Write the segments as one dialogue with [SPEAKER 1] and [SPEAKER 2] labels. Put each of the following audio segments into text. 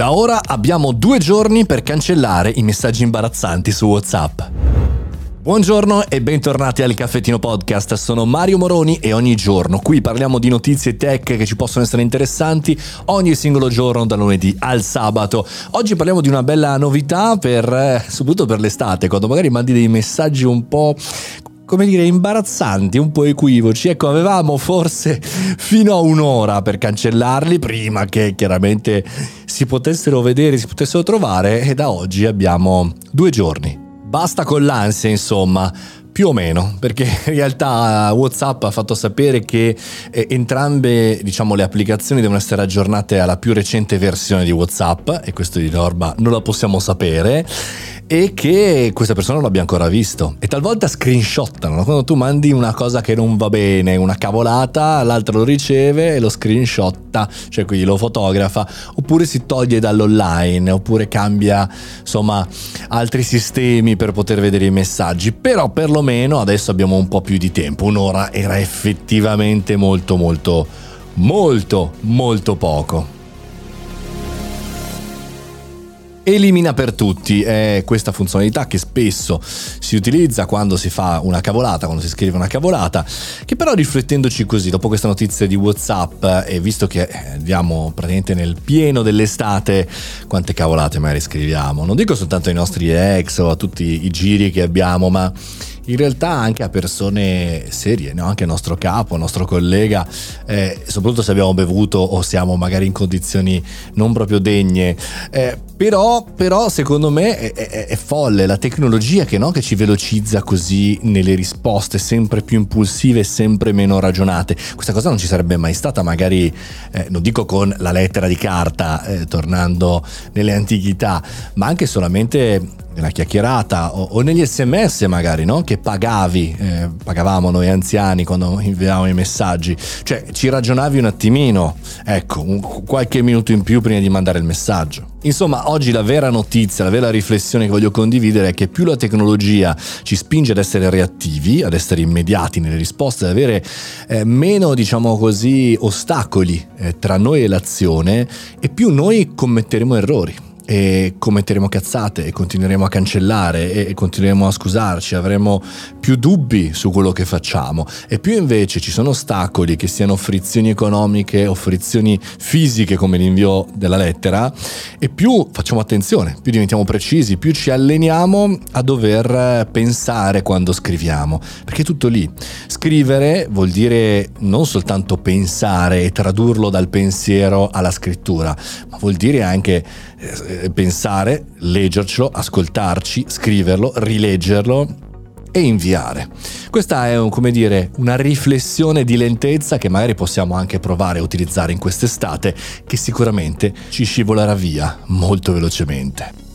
[SPEAKER 1] Da ora abbiamo due giorni per cancellare i messaggi imbarazzanti su WhatsApp. Buongiorno e bentornati al Caffettino Podcast, sono Mario Moroni e ogni giorno qui parliamo di notizie tech che ci possono essere interessanti ogni singolo giorno dal lunedì al sabato. Oggi parliamo di una bella novità per, eh, soprattutto per l'estate, quando magari mandi dei messaggi un po' come dire, imbarazzanti, un po' equivoci. Ecco, avevamo forse fino a un'ora per cancellarli prima che chiaramente si potessero vedere, si potessero trovare e da oggi abbiamo due giorni. Basta con l'ansia, insomma. Più o meno, perché in realtà WhatsApp ha fatto sapere che eh, entrambe diciamo, le applicazioni devono essere aggiornate alla più recente versione di WhatsApp e questo di norma non lo possiamo sapere e che questa persona non l'abbia ancora visto. E talvolta screenshottano, quando tu mandi una cosa che non va bene, una cavolata, l'altro lo riceve e lo screenshotta, cioè quindi lo fotografa, oppure si toglie dall'online, oppure cambia insomma altri sistemi per poter vedere i messaggi. Però perlomeno adesso abbiamo un po' più di tempo, un'ora era effettivamente molto molto molto molto poco. Elimina per tutti è questa funzionalità che spesso si utilizza quando si fa una cavolata, quando si scrive una cavolata, che però riflettendoci così, dopo questa notizia di Whatsapp e visto che andiamo praticamente nel pieno dell'estate, quante cavolate magari scriviamo? Non dico soltanto ai nostri ex o a tutti i giri che abbiamo, ma in realtà anche a persone serie, no? anche al nostro capo, al nostro collega, eh, soprattutto se abbiamo bevuto o siamo magari in condizioni non proprio degne. Eh, però, però, secondo me è, è, è, folle la tecnologia che, no? che ci velocizza così nelle risposte sempre più impulsive e sempre meno ragionate. Questa cosa non ci sarebbe mai stata, magari, eh, non dico con la lettera di carta, eh, tornando nelle antichità, ma anche solamente nella chiacchierata o, o, negli sms magari no? che pagavi, eh, pagavamo noi anziani quando inviavamo i messaggi, cioè ci ragionavi un attimino, ecco, un, qualche minuto in più prima di mandare il messaggio. Insomma, oggi la vera notizia, la vera riflessione che voglio condividere è che più la tecnologia ci spinge ad essere reattivi, ad essere immediati nelle risposte, ad avere eh, meno, diciamo così, ostacoli eh, tra noi e l'azione, e più noi commetteremo errori e commetteremo cazzate e continueremo a cancellare e continueremo a scusarci, avremo più dubbi su quello che facciamo e più invece ci sono ostacoli che siano frizioni economiche o frizioni fisiche come l'invio della lettera e più facciamo attenzione, più diventiamo precisi, più ci alleniamo a dover pensare quando scriviamo, perché è tutto lì. Scrivere vuol dire non soltanto pensare e tradurlo dal pensiero alla scrittura, ma vuol dire anche pensare, leggercelo, ascoltarci, scriverlo, rileggerlo e inviare. Questa è come dire, una riflessione di lentezza che magari possiamo anche provare a utilizzare in quest'estate che sicuramente ci scivolerà via molto velocemente.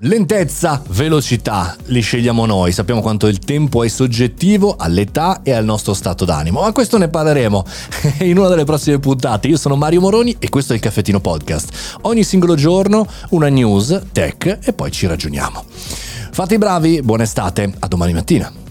[SPEAKER 1] Lentezza, velocità, li scegliamo noi, sappiamo quanto il tempo è soggettivo all'età e al nostro stato d'animo, ma questo ne parleremo in una delle prossime puntate. Io sono Mario Moroni e questo è il Caffettino Podcast. Ogni singolo giorno una news, tech e poi ci ragioniamo. Fate i bravi, buona estate, a domani mattina.